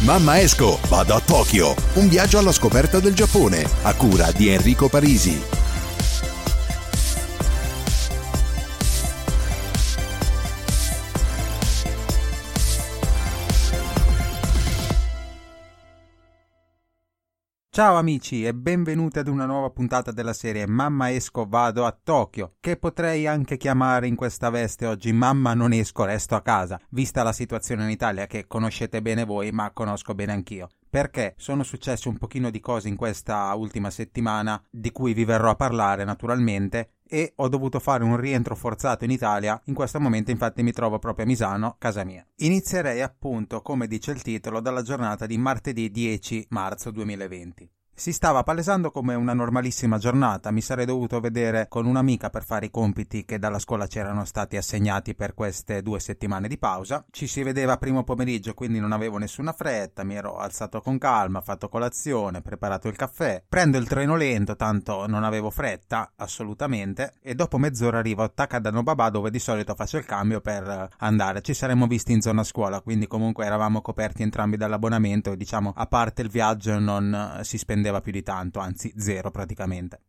Mamma esco, vado a Tokyo. Un viaggio alla scoperta del Giappone, a cura di Enrico Parisi. Ciao amici e benvenuti ad una nuova puntata della serie Mamma esco vado a Tokyo, che potrei anche chiamare in questa veste oggi Mamma non esco resto a casa, vista la situazione in Italia che conoscete bene voi ma conosco bene anch'io. Perché sono successe un pochino di cose in questa ultima settimana di cui vi verrò a parlare naturalmente e ho dovuto fare un rientro forzato in Italia. In questo momento infatti mi trovo proprio a Misano, casa mia. Inizierei appunto, come dice il titolo, dalla giornata di martedì 10 marzo 2020. Si stava palesando come una normalissima giornata, mi sarei dovuto vedere con un'amica per fare i compiti che dalla scuola c'erano stati assegnati per queste due settimane di pausa. Ci si vedeva primo pomeriggio, quindi non avevo nessuna fretta, mi ero alzato con calma, fatto colazione, preparato il caffè. Prendo il treno lento, tanto non avevo fretta, assolutamente, e dopo mezz'ora arrivo a Takadanobaba dove di solito faccio il cambio per andare. Ci saremmo visti in zona scuola, quindi comunque eravamo coperti entrambi dall'abbonamento e diciamo a parte il viaggio non si spendeva spendeva più di tanto, anzi zero praticamente.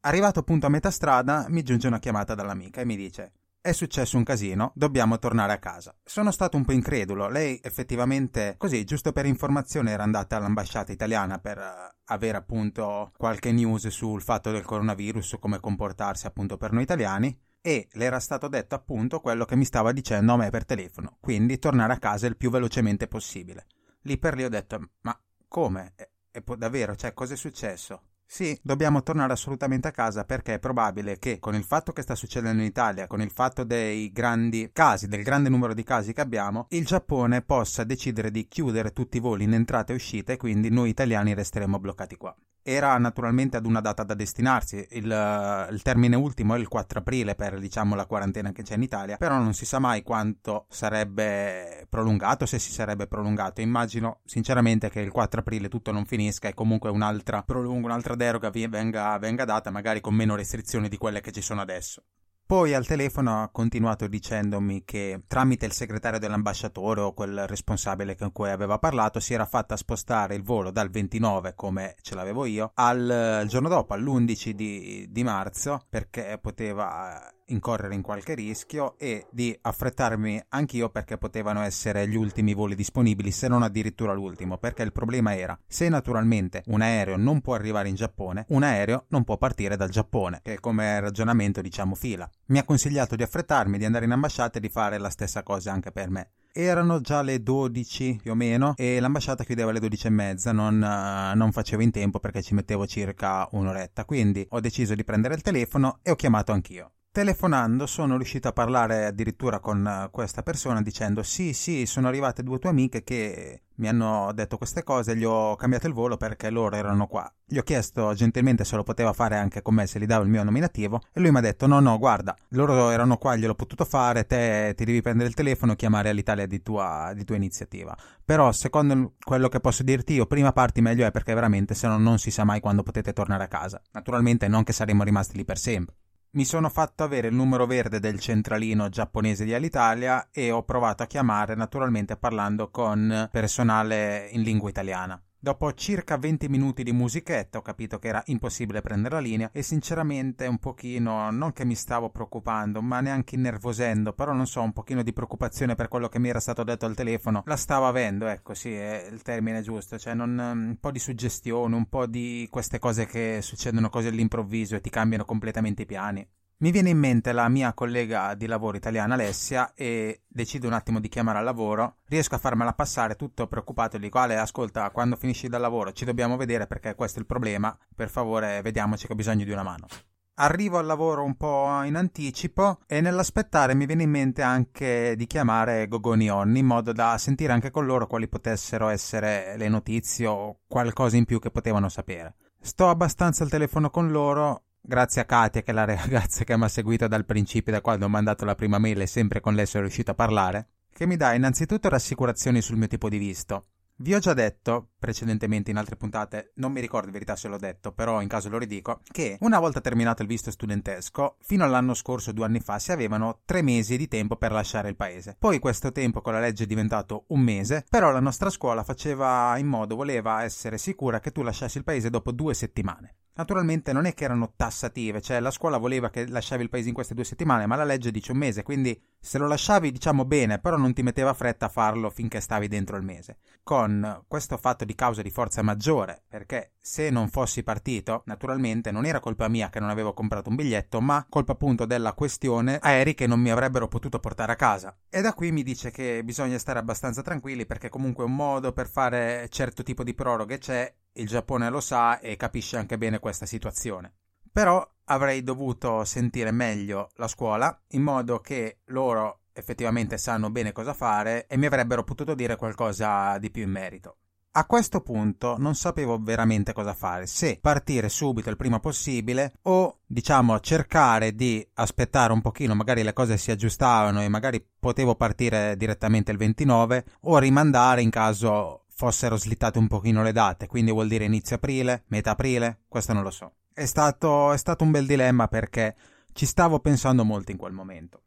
Arrivato appunto a metà strada, mi giunge una chiamata dall'amica e mi dice è successo un casino, dobbiamo tornare a casa. Sono stato un po' incredulo. Lei effettivamente, così, giusto per informazione, era andata all'ambasciata italiana per uh, avere appunto qualche news sul fatto del coronavirus, come comportarsi appunto per noi italiani. E le era stato detto appunto quello che mi stava dicendo a me per telefono, quindi tornare a casa il più velocemente possibile. Lì per lì ho detto, ma come? E poi davvero, cioè, cosa è successo? Sì, dobbiamo tornare assolutamente a casa perché è probabile che con il fatto che sta succedendo in Italia, con il fatto dei grandi casi, del grande numero di casi che abbiamo, il Giappone possa decidere di chiudere tutti i voli in entrata e uscita e quindi noi italiani resteremo bloccati qua era naturalmente ad una data da destinarsi. Il, il, termine ultimo è il 4 aprile per diciamo la quarantena che c'è in Italia, però non si sa mai quanto sarebbe prolungato, se si sarebbe prolungato. Immagino sinceramente che il 4 aprile tutto non finisca e comunque un'altra prolunga, un'altra deroga venga, venga data, magari con meno restrizioni di quelle che ci sono adesso. Poi al telefono ha continuato dicendomi che tramite il segretario dell'ambasciatore o quel responsabile con cui aveva parlato si era fatta spostare il volo dal 29 come ce l'avevo io al giorno dopo all'11 di, di marzo perché poteva incorrere in qualche rischio e di affrettarmi anch'io perché potevano essere gli ultimi voli disponibili, se non addirittura l'ultimo, perché il problema era se naturalmente un aereo non può arrivare in Giappone, un aereo non può partire dal Giappone, che come ragionamento diciamo fila. Mi ha consigliato di affrettarmi, di andare in ambasciata e di fare la stessa cosa anche per me. Erano già le 12 più o meno e l'ambasciata chiudeva alle 12 e mezza, non, uh, non facevo in tempo perché ci mettevo circa un'oretta, quindi ho deciso di prendere il telefono e ho chiamato anch'io. Telefonando sono riuscito a parlare addirittura con eh, questa persona dicendo sì sì sono arrivate due tue amiche che mi hanno detto queste cose, gli ho cambiato il volo perché loro erano qua. Gli ho chiesto gentilmente se lo poteva fare anche con me, se gli davo il mio nominativo e lui mi ha detto no no guarda, loro erano qua, gliel'ho potuto fare, te ti devi prendere il telefono e chiamare all'Italia di tua, di tua iniziativa. Però secondo quello che posso dirti io, prima parti meglio è perché veramente se no non si sa mai quando potete tornare a casa. Naturalmente non che saremo rimasti lì per sempre. Mi sono fatto avere il numero verde del centralino giapponese di Alitalia e ho provato a chiamare naturalmente parlando con personale in lingua italiana. Dopo circa 20 minuti di musichetta ho capito che era impossibile prendere la linea e sinceramente un pochino, non che mi stavo preoccupando, ma neanche innervosendo, però non so, un pochino di preoccupazione per quello che mi era stato detto al telefono, la stavo avendo, ecco sì, è il termine giusto, cioè non, un po' di suggestione, un po' di queste cose che succedono così all'improvviso e ti cambiano completamente i piani. Mi viene in mente la mia collega di lavoro italiana Alessia e decido un attimo di chiamare al lavoro. Riesco a farmela passare tutto preoccupato dico Ale ascolta quando finisci dal lavoro ci dobbiamo vedere perché questo è il problema. Per favore vediamoci che ho bisogno di una mano. Arrivo al lavoro un po' in anticipo e nell'aspettare mi viene in mente anche di chiamare Gogoni Onni in modo da sentire anche con loro quali potessero essere le notizie o qualcosa in più che potevano sapere. Sto abbastanza al telefono con loro Grazie a Katia, che è la ragazza che mi ha seguito dal principio, da quando ho mandato la prima mail e sempre con lei sono riuscito a parlare, che mi dà innanzitutto rassicurazioni sul mio tipo di visto. Vi ho già detto precedentemente in altre puntate, non mi ricordo in verità se l'ho detto, però in caso lo ridico, che una volta terminato il visto studentesco, fino all'anno scorso, due anni fa, si avevano tre mesi di tempo per lasciare il paese. Poi questo tempo con la legge è diventato un mese, però la nostra scuola faceva in modo, voleva essere sicura che tu lasciassi il paese dopo due settimane. Naturalmente non è che erano tassative, cioè la scuola voleva che lasciavi il paese in queste due settimane, ma la legge dice un mese, quindi se lo lasciavi diciamo bene, però non ti metteva fretta a farlo finché stavi dentro il mese. Con questo fatto di causa di forza maggiore, perché se non fossi partito, naturalmente non era colpa mia che non avevo comprato un biglietto, ma colpa appunto della questione aerei che non mi avrebbero potuto portare a casa. E da qui mi dice che bisogna stare abbastanza tranquilli perché comunque un modo per fare certo tipo di proroghe c'è il Giappone lo sa e capisce anche bene questa situazione. Però avrei dovuto sentire meglio la scuola in modo che loro effettivamente sanno bene cosa fare e mi avrebbero potuto dire qualcosa di più in merito. A questo punto non sapevo veramente cosa fare, se partire subito il prima possibile o diciamo cercare di aspettare un pochino, magari le cose si aggiustavano e magari potevo partire direttamente il 29 o rimandare in caso fossero slittate un pochino le date, quindi vuol dire inizio aprile, metà aprile, questo non lo so. È stato, è stato un bel dilemma perché ci stavo pensando molto in quel momento.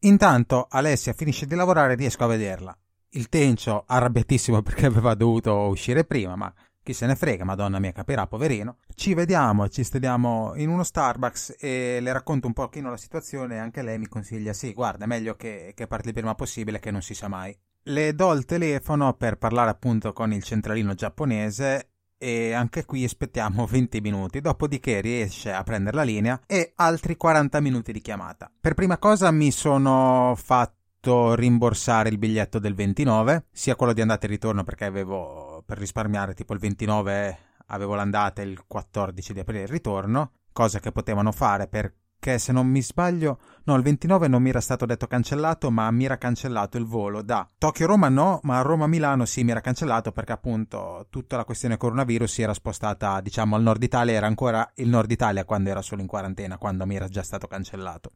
Intanto Alessia finisce di lavorare e riesco a vederla. Il Tencio arrabbiatissimo perché aveva dovuto uscire prima, ma chi se ne frega, madonna mia, capirà, poverino. Ci vediamo, ci stediamo in uno Starbucks e le racconto un pochino la situazione e anche lei mi consiglia, sì, guarda, è meglio che, che parti il prima possibile, che non si sa mai. Le do il telefono per parlare appunto con il centralino giapponese e anche qui aspettiamo 20 minuti, dopodiché riesce a prendere la linea e altri 40 minuti di chiamata. Per prima cosa mi sono fatto rimborsare il biglietto del 29, sia quello di andata e ritorno perché avevo per risparmiare tipo il 29 avevo l'andata e il 14 di aprile il ritorno, cosa che potevano fare per che se non mi sbaglio, no, il 29 non mi era stato detto cancellato, ma mi era cancellato il volo da Tokyo-Roma no, ma Roma-Milano sì mi era cancellato perché appunto tutta la questione coronavirus si era spostata, diciamo, al nord Italia, era ancora il nord Italia quando era solo in quarantena, quando mi era già stato cancellato.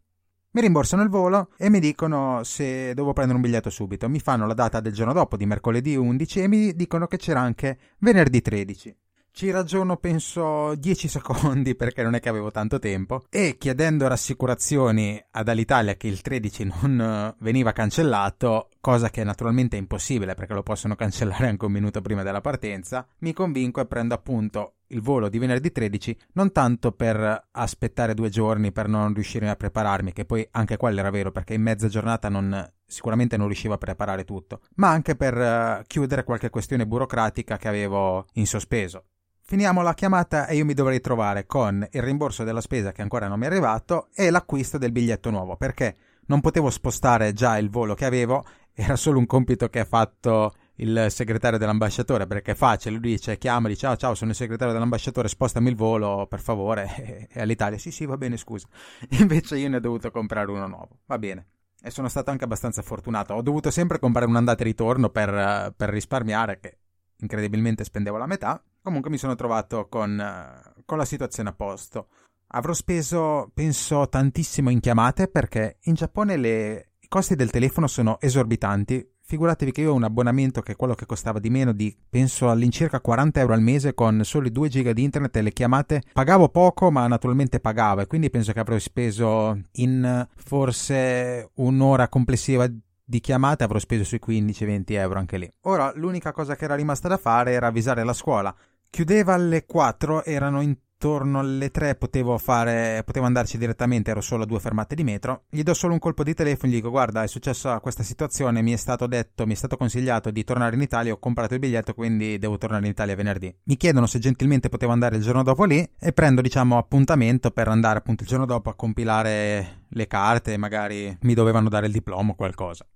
Mi rimborsano il volo e mi dicono se devo prendere un biglietto subito. Mi fanno la data del giorno dopo, di mercoledì 11, e mi dicono che c'era anche venerdì 13. Ci ragiono penso 10 secondi perché non è che avevo tanto tempo e chiedendo rassicurazioni ad Alitalia che il 13 non eh, veniva cancellato, cosa che naturalmente è impossibile perché lo possono cancellare anche un minuto prima della partenza, mi convinco e prendo appunto il volo di venerdì 13 non tanto per aspettare due giorni per non riuscire a prepararmi, che poi anche quello era vero perché in mezza giornata non, sicuramente non riuscivo a preparare tutto, ma anche per uh, chiudere qualche questione burocratica che avevo in sospeso. Finiamo la chiamata e io mi dovrei trovare con il rimborso della spesa che ancora non mi è arrivato e l'acquisto del biglietto nuovo perché non potevo spostare già il volo che avevo, era solo un compito che ha fatto il segretario dell'ambasciatore perché è facile, lui dice chiama, dice ciao ciao sono il segretario dell'ambasciatore, spostami il volo per favore e all'Italia sì sì va bene scusa, invece io ne ho dovuto comprare uno nuovo, va bene. E sono stato anche abbastanza fortunato. Ho dovuto sempre comprare un andata e ritorno per, per risparmiare, che incredibilmente spendevo la metà. Comunque mi sono trovato con, uh, con la situazione a posto. Avrò speso, penso, tantissimo in chiamate perché in Giappone le... i costi del telefono sono esorbitanti. Figuratevi che io ho un abbonamento che è quello che costava di meno di, penso, all'incirca 40 euro al mese con soli 2 giga di internet e le chiamate. Pagavo poco, ma naturalmente pagavo e quindi penso che avrò speso in forse un'ora complessiva di chiamate avrò speso sui 15-20 euro anche lì. Ora l'unica cosa che era rimasta da fare era avvisare la scuola. Chiudeva alle 4, erano intorno alle 3, potevo, fare, potevo andarci direttamente, ero solo a due fermate di metro. Gli do solo un colpo di telefono, gli dico guarda è successa questa situazione, mi è stato detto, mi è stato consigliato di tornare in Italia, ho comprato il biglietto quindi devo tornare in Italia venerdì. Mi chiedono se gentilmente potevo andare il giorno dopo lì e prendo diciamo appuntamento per andare appunto il giorno dopo a compilare le carte, magari mi dovevano dare il diploma o qualcosa.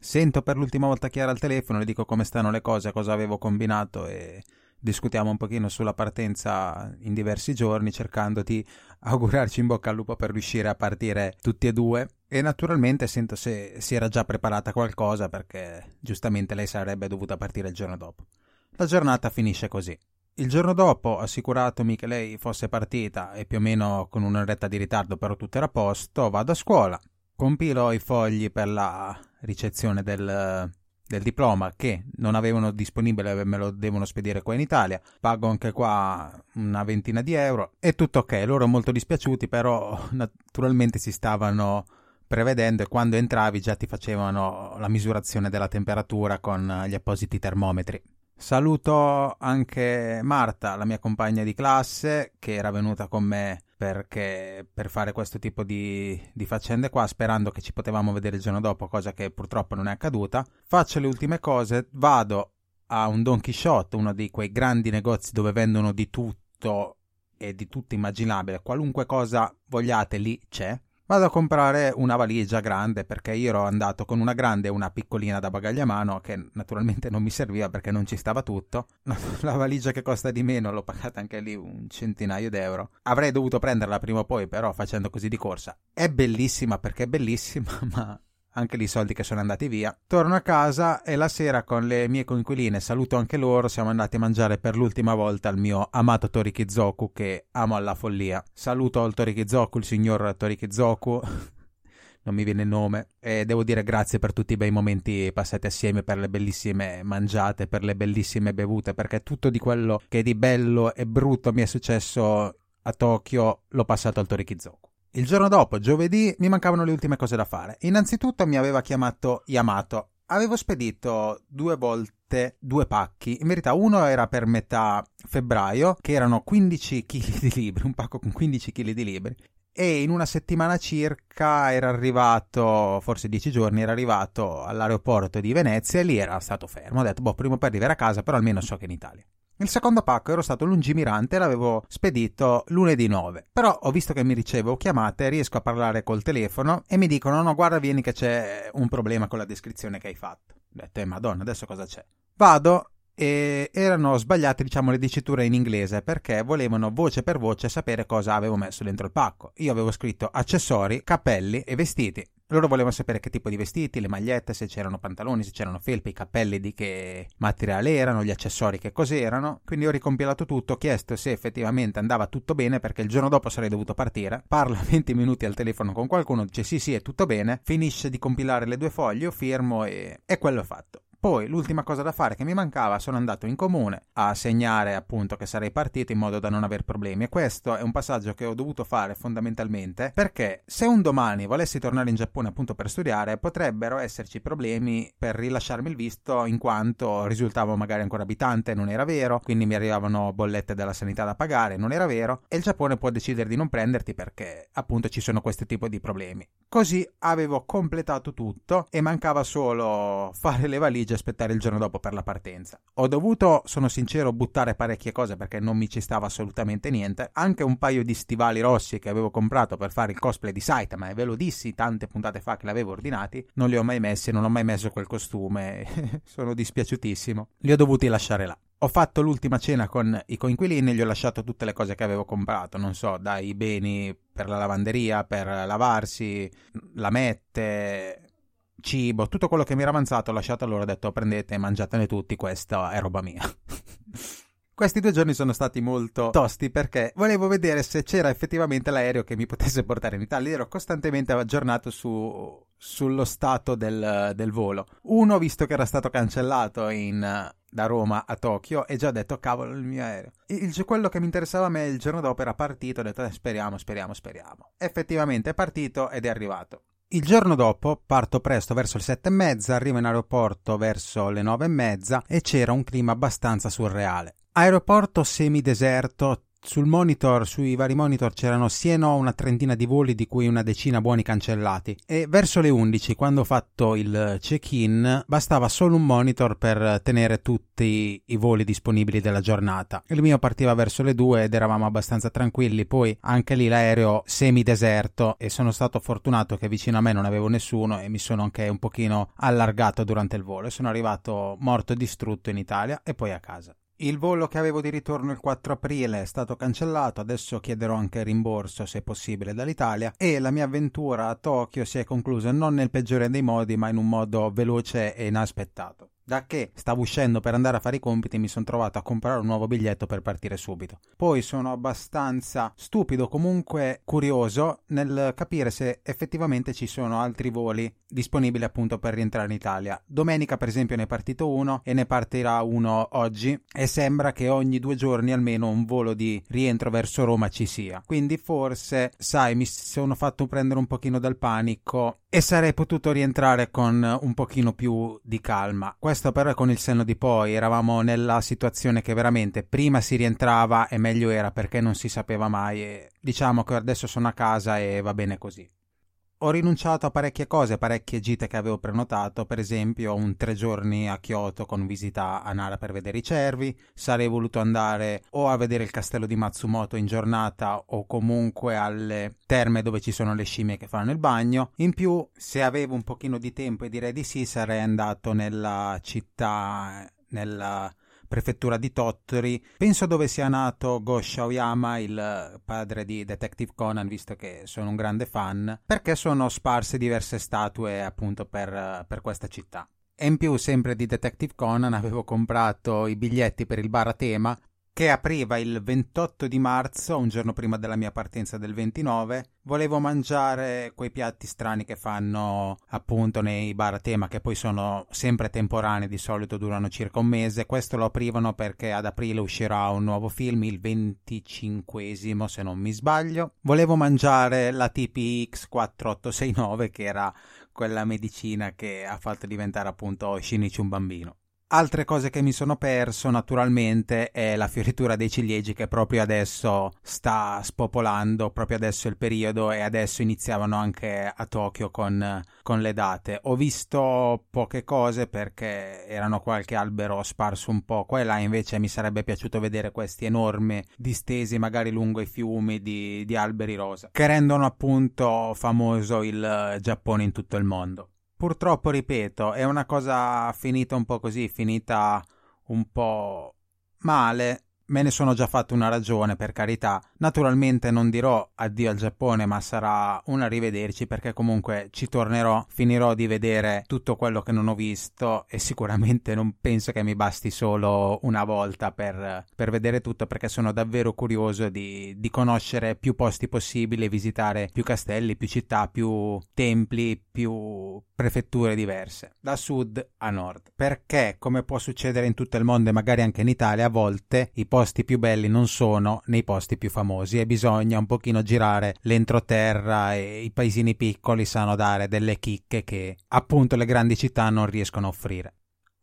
Sento per l'ultima volta Chiara al telefono, le dico come stanno le cose, cosa avevo combinato e discutiamo un pochino sulla partenza in diversi giorni cercando di augurarci in bocca al lupo per riuscire a partire tutti e due e naturalmente sento se si era già preparata qualcosa perché giustamente lei sarebbe dovuta partire il giorno dopo. La giornata finisce così. Il giorno dopo, assicuratomi che lei fosse partita e più o meno con un'oretta di ritardo però tutto era a posto, vado a scuola, compilo i fogli per la ricezione del, del diploma che non avevano disponibile me lo devono spedire qua in Italia. Pago anche qua una ventina di euro. E tutto ok. Loro molto dispiaciuti però naturalmente si stavano prevedendo e quando entravi già ti facevano la misurazione della temperatura con gli appositi termometri. Saluto anche Marta la mia compagna di classe che era venuta con me perché per fare questo tipo di, di, faccende qua, sperando che ci potevamo vedere il giorno dopo, cosa che purtroppo non è accaduta. Faccio le ultime cose, vado a un Don Quixote, uno di quei grandi negozi dove vendono di tutto e di tutto immaginabile, qualunque cosa vogliate lì c'è. Vado a comprare una valigia grande perché io ero andato con una grande e una piccolina da bagaglio a mano che naturalmente non mi serviva perché non ci stava tutto. La valigia che costa di meno l'ho pagata anche lì un centinaio d'euro. Avrei dovuto prenderla prima o poi però facendo così di corsa. È bellissima perché è bellissima ma anche lì i soldi che sono andati via. Torno a casa e la sera con le mie coinquiline, saluto anche loro, siamo andati a mangiare per l'ultima volta al mio amato Torikizoku che amo alla follia. Saluto il Torikizoku, il signor Torikizoku. non mi viene il nome e devo dire grazie per tutti i bei momenti passati assieme, per le bellissime mangiate, per le bellissime bevute, perché tutto di quello che di bello e brutto mi è successo a Tokyo l'ho passato al Torikizoku. Il giorno dopo, giovedì, mi mancavano le ultime cose da fare. Innanzitutto mi aveva chiamato Yamato. Avevo spedito due volte due pacchi. In verità, uno era per metà febbraio, che erano 15 kg di libri, un pacco con 15 kg di libri. E in una settimana circa era arrivato, forse dieci giorni, era arrivato all'aeroporto di Venezia e lì era stato fermo. Ho detto, boh, prima poi arrivare a casa, però almeno so che è in Italia. Il secondo pacco ero stato lungimirante e l'avevo spedito lunedì 9. Però ho visto che mi ricevo chiamate, riesco a parlare col telefono e mi dicono: No, guarda, vieni che c'è un problema con la descrizione che hai fatto. Ho detto, eh, madonna, adesso cosa c'è? Vado e erano sbagliate, diciamo, le diciture in inglese perché volevano voce per voce sapere cosa avevo messo dentro il pacco. Io avevo scritto accessori, cappelli e vestiti. Loro volevano sapere che tipo di vestiti, le magliette, se c'erano pantaloni, se c'erano felpe, i cappelli di che materiale erano, gli accessori che cos'erano. Quindi ho ricompilato tutto, ho chiesto se effettivamente andava tutto bene perché il giorno dopo sarei dovuto partire. Parla 20 minuti al telefono con qualcuno, dice sì sì è tutto bene, finisce di compilare le due foglie, io firmo e, e quello è fatto. Poi l'ultima cosa da fare che mi mancava, sono andato in comune a segnare appunto che sarei partito in modo da non aver problemi e questo è un passaggio che ho dovuto fare fondamentalmente perché se un domani volessi tornare in Giappone appunto per studiare potrebbero esserci problemi per rilasciarmi il visto in quanto risultavo magari ancora abitante, non era vero, quindi mi arrivavano bollette della sanità da pagare, non era vero e il Giappone può decidere di non prenderti perché appunto ci sono questo tipo di problemi. Così avevo completato tutto e mancava solo fare le valigie aspettare il giorno dopo per la partenza. Ho dovuto, sono sincero, buttare parecchie cose perché non mi ci stava assolutamente niente. Anche un paio di stivali rossi che avevo comprato per fare il cosplay di Saitama e ve lo dissi tante puntate fa che l'avevo ordinati, non li ho mai messi, non ho mai messo quel costume. sono dispiaciutissimo. Li ho dovuti lasciare là. Ho fatto l'ultima cena con i coinquilini e gli ho lasciato tutte le cose che avevo comprato, non so, dai beni per la lavanderia, per lavarsi, lamette, cibo, tutto quello che mi era avanzato ho lasciato loro, ho detto prendete e mangiatene tutti, questa è roba mia. Questi due giorni sono stati molto tosti perché volevo vedere se c'era effettivamente l'aereo che mi potesse portare in Italia. Ero costantemente aggiornato su, sullo stato del, del, volo. Uno, visto che era stato cancellato in, da Roma a Tokyo, e già ho detto, cavolo, il mio aereo. Il, quello che mi interessava a me il giorno dopo era partito, ho detto, eh, speriamo, speriamo, speriamo. Effettivamente è partito ed è arrivato. Il giorno dopo parto presto verso le sette e mezza, arrivo in aeroporto verso le nove e mezza e c'era un clima abbastanza surreale. Aeroporto semideserto, sul monitor, sui vari monitor c'erano sì e no una trentina di voli di cui una decina buoni cancellati e verso le 11 quando ho fatto il check-in bastava solo un monitor per tenere tutti i voli disponibili della giornata. Il mio partiva verso le 2 ed eravamo abbastanza tranquilli, poi anche lì l'aereo semideserto e sono stato fortunato che vicino a me non avevo nessuno e mi sono anche un pochino allargato durante il volo e sono arrivato morto e distrutto in Italia e poi a casa. Il volo che avevo di ritorno il 4 aprile è stato cancellato, adesso chiederò anche rimborso se possibile dall'Italia e la mia avventura a Tokyo si è conclusa non nel peggiore dei modi ma in un modo veloce e inaspettato. Da che stavo uscendo per andare a fare i compiti mi sono trovato a comprare un nuovo biglietto per partire subito. Poi sono abbastanza stupido, comunque curioso nel capire se effettivamente ci sono altri voli disponibili appunto per rientrare in Italia. Domenica per esempio ne è partito uno e ne partirà uno oggi e sembra che ogni due giorni almeno un volo di rientro verso Roma ci sia. Quindi forse, sai, mi sono fatto prendere un pochino dal panico e sarei potuto rientrare con un pochino più di calma. Però è con il senno di poi, eravamo nella situazione che veramente prima si rientrava e meglio era perché non si sapeva mai e diciamo che adesso sono a casa e va bene così. Ho rinunciato a parecchie cose, parecchie gite che avevo prenotato, per esempio un tre giorni a Kyoto con visita a Nara per vedere i cervi, sarei voluto andare o a vedere il castello di Matsumoto in giornata o comunque alle terme dove ci sono le scimmie che fanno il bagno. In più, se avevo un pochino di tempo e direi di sì, sarei andato nella città, nella prefettura di Tottori. Penso dove sia nato Gosho Aoyama, il padre di Detective Conan, visto che sono un grande fan, perché sono sparse diverse statue appunto per, per questa città. E in più, sempre di Detective Conan, avevo comprato i biglietti per il bar a tema che apriva il 28 di marzo, un giorno prima della mia partenza del 29. Volevo mangiare quei piatti strani che fanno appunto nei bar a tema, che poi sono sempre temporanei, di solito durano circa un mese. Questo lo aprivano perché ad aprile uscirà un nuovo film, il 25 se non mi sbaglio. Volevo mangiare la TPX 4869, che era quella medicina che ha fatto diventare appunto Shinichi un bambino. Altre cose che mi sono perso naturalmente è la fioritura dei ciliegi che proprio adesso sta spopolando, proprio adesso è il periodo e adesso iniziavano anche a Tokyo con, con le date. Ho visto poche cose perché erano qualche albero sparso un po' qua e là, invece mi sarebbe piaciuto vedere questi enormi distesi magari lungo i fiumi di, di alberi rosa che rendono appunto famoso il Giappone in tutto il mondo purtroppo, ripeto, è una cosa finita un po' così, finita un po' male Me ne sono già fatto una ragione, per carità. Naturalmente non dirò addio al Giappone, ma sarà un arrivederci perché comunque ci tornerò, finirò di vedere tutto quello che non ho visto e sicuramente non penso che mi basti solo una volta per, per vedere tutto perché sono davvero curioso di, di conoscere più posti possibili, visitare più castelli, più città, più templi, più prefetture diverse, da sud a nord. Perché, come può succedere in tutto il mondo e magari anche in Italia, a volte i posti più belli non sono nei posti più famosi e bisogna un pochino girare l'entroterra e i paesini piccoli sanno dare delle chicche che appunto le grandi città non riescono a offrire.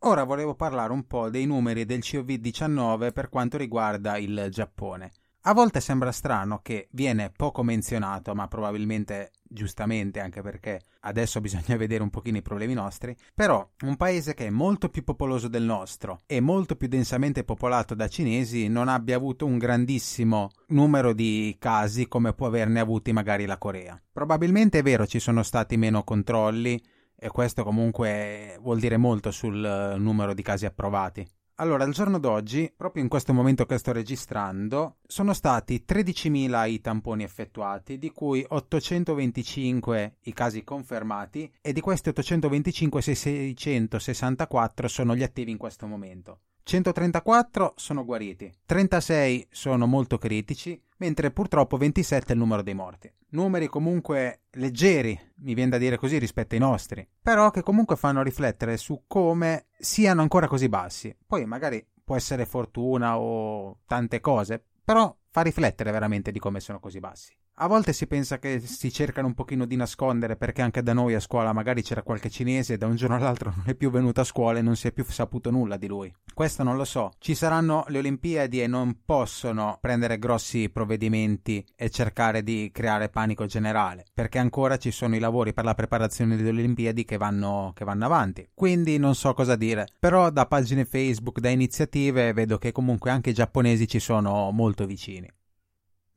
Ora volevo parlare un po' dei numeri del COV-19 per quanto riguarda il Giappone. A volte sembra strano che viene poco menzionato, ma probabilmente giustamente, anche perché adesso bisogna vedere un pochino i problemi nostri, però un paese che è molto più popoloso del nostro e molto più densamente popolato da cinesi non abbia avuto un grandissimo numero di casi come può averne avuti magari la Corea. Probabilmente è vero, ci sono stati meno controlli e questo comunque vuol dire molto sul numero di casi approvati. Allora, al giorno d'oggi, proprio in questo momento che sto registrando, sono stati 13.000 i tamponi effettuati, di cui 825 i casi confermati e di questi 825 664 sono gli attivi in questo momento. 134 sono guariti, 36 sono molto critici, mentre purtroppo 27 è il numero dei morti. Numeri comunque leggeri, mi viene da dire così, rispetto ai nostri, però che comunque fanno riflettere su come siano ancora così bassi. Poi magari può essere fortuna o tante cose, però fa riflettere veramente di come sono così bassi. A volte si pensa che si cercano un pochino di nascondere perché anche da noi a scuola magari c'era qualche cinese e da un giorno all'altro non è più venuto a scuola e non si è più saputo nulla di lui. Questo non lo so. Ci saranno le Olimpiadi e non possono prendere grossi provvedimenti e cercare di creare panico generale perché ancora ci sono i lavori per la preparazione delle Olimpiadi che vanno, che vanno avanti. Quindi non so cosa dire. Però da pagine Facebook, da iniziative vedo che comunque anche i giapponesi ci sono molto vicini.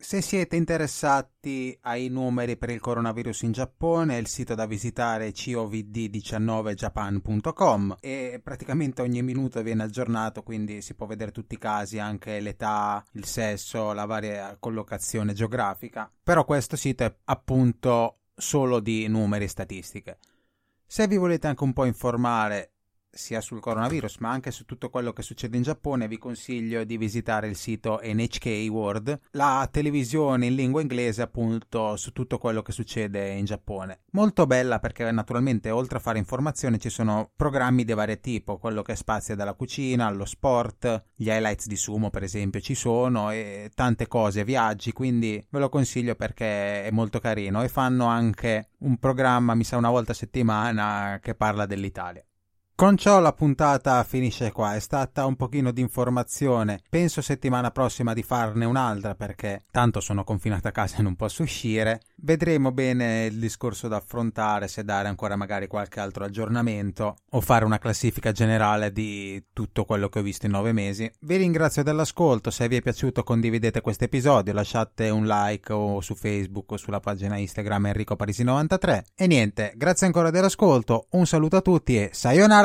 Se siete interessati ai numeri per il coronavirus in Giappone, il sito da visitare è covd19japan.com e praticamente ogni minuto viene aggiornato, quindi si può vedere tutti i casi, anche l'età, il sesso, la varia collocazione geografica. Però questo sito è appunto solo di numeri e statistiche. Se vi volete anche un po' informare sia sul coronavirus ma anche su tutto quello che succede in Giappone vi consiglio di visitare il sito NHK World, la televisione in lingua inglese appunto su tutto quello che succede in Giappone. Molto bella perché naturalmente oltre a fare informazioni ci sono programmi di vario tipo, quello che spazia dalla cucina allo sport, gli highlights di sumo per esempio ci sono e tante cose, viaggi, quindi ve lo consiglio perché è molto carino e fanno anche un programma mi sa una volta a settimana che parla dell'Italia. Con ciò la puntata finisce qua, è stata un pochino di informazione, penso settimana prossima di farne un'altra perché tanto sono confinato a casa e non posso uscire, vedremo bene il discorso da affrontare, se dare ancora magari qualche altro aggiornamento o fare una classifica generale di tutto quello che ho visto in nove mesi. Vi ringrazio dell'ascolto, se vi è piaciuto condividete questo episodio, lasciate un like o su Facebook o sulla pagina Instagram Enrico Parisi93 e niente, grazie ancora dell'ascolto, un saluto a tutti e sayonara!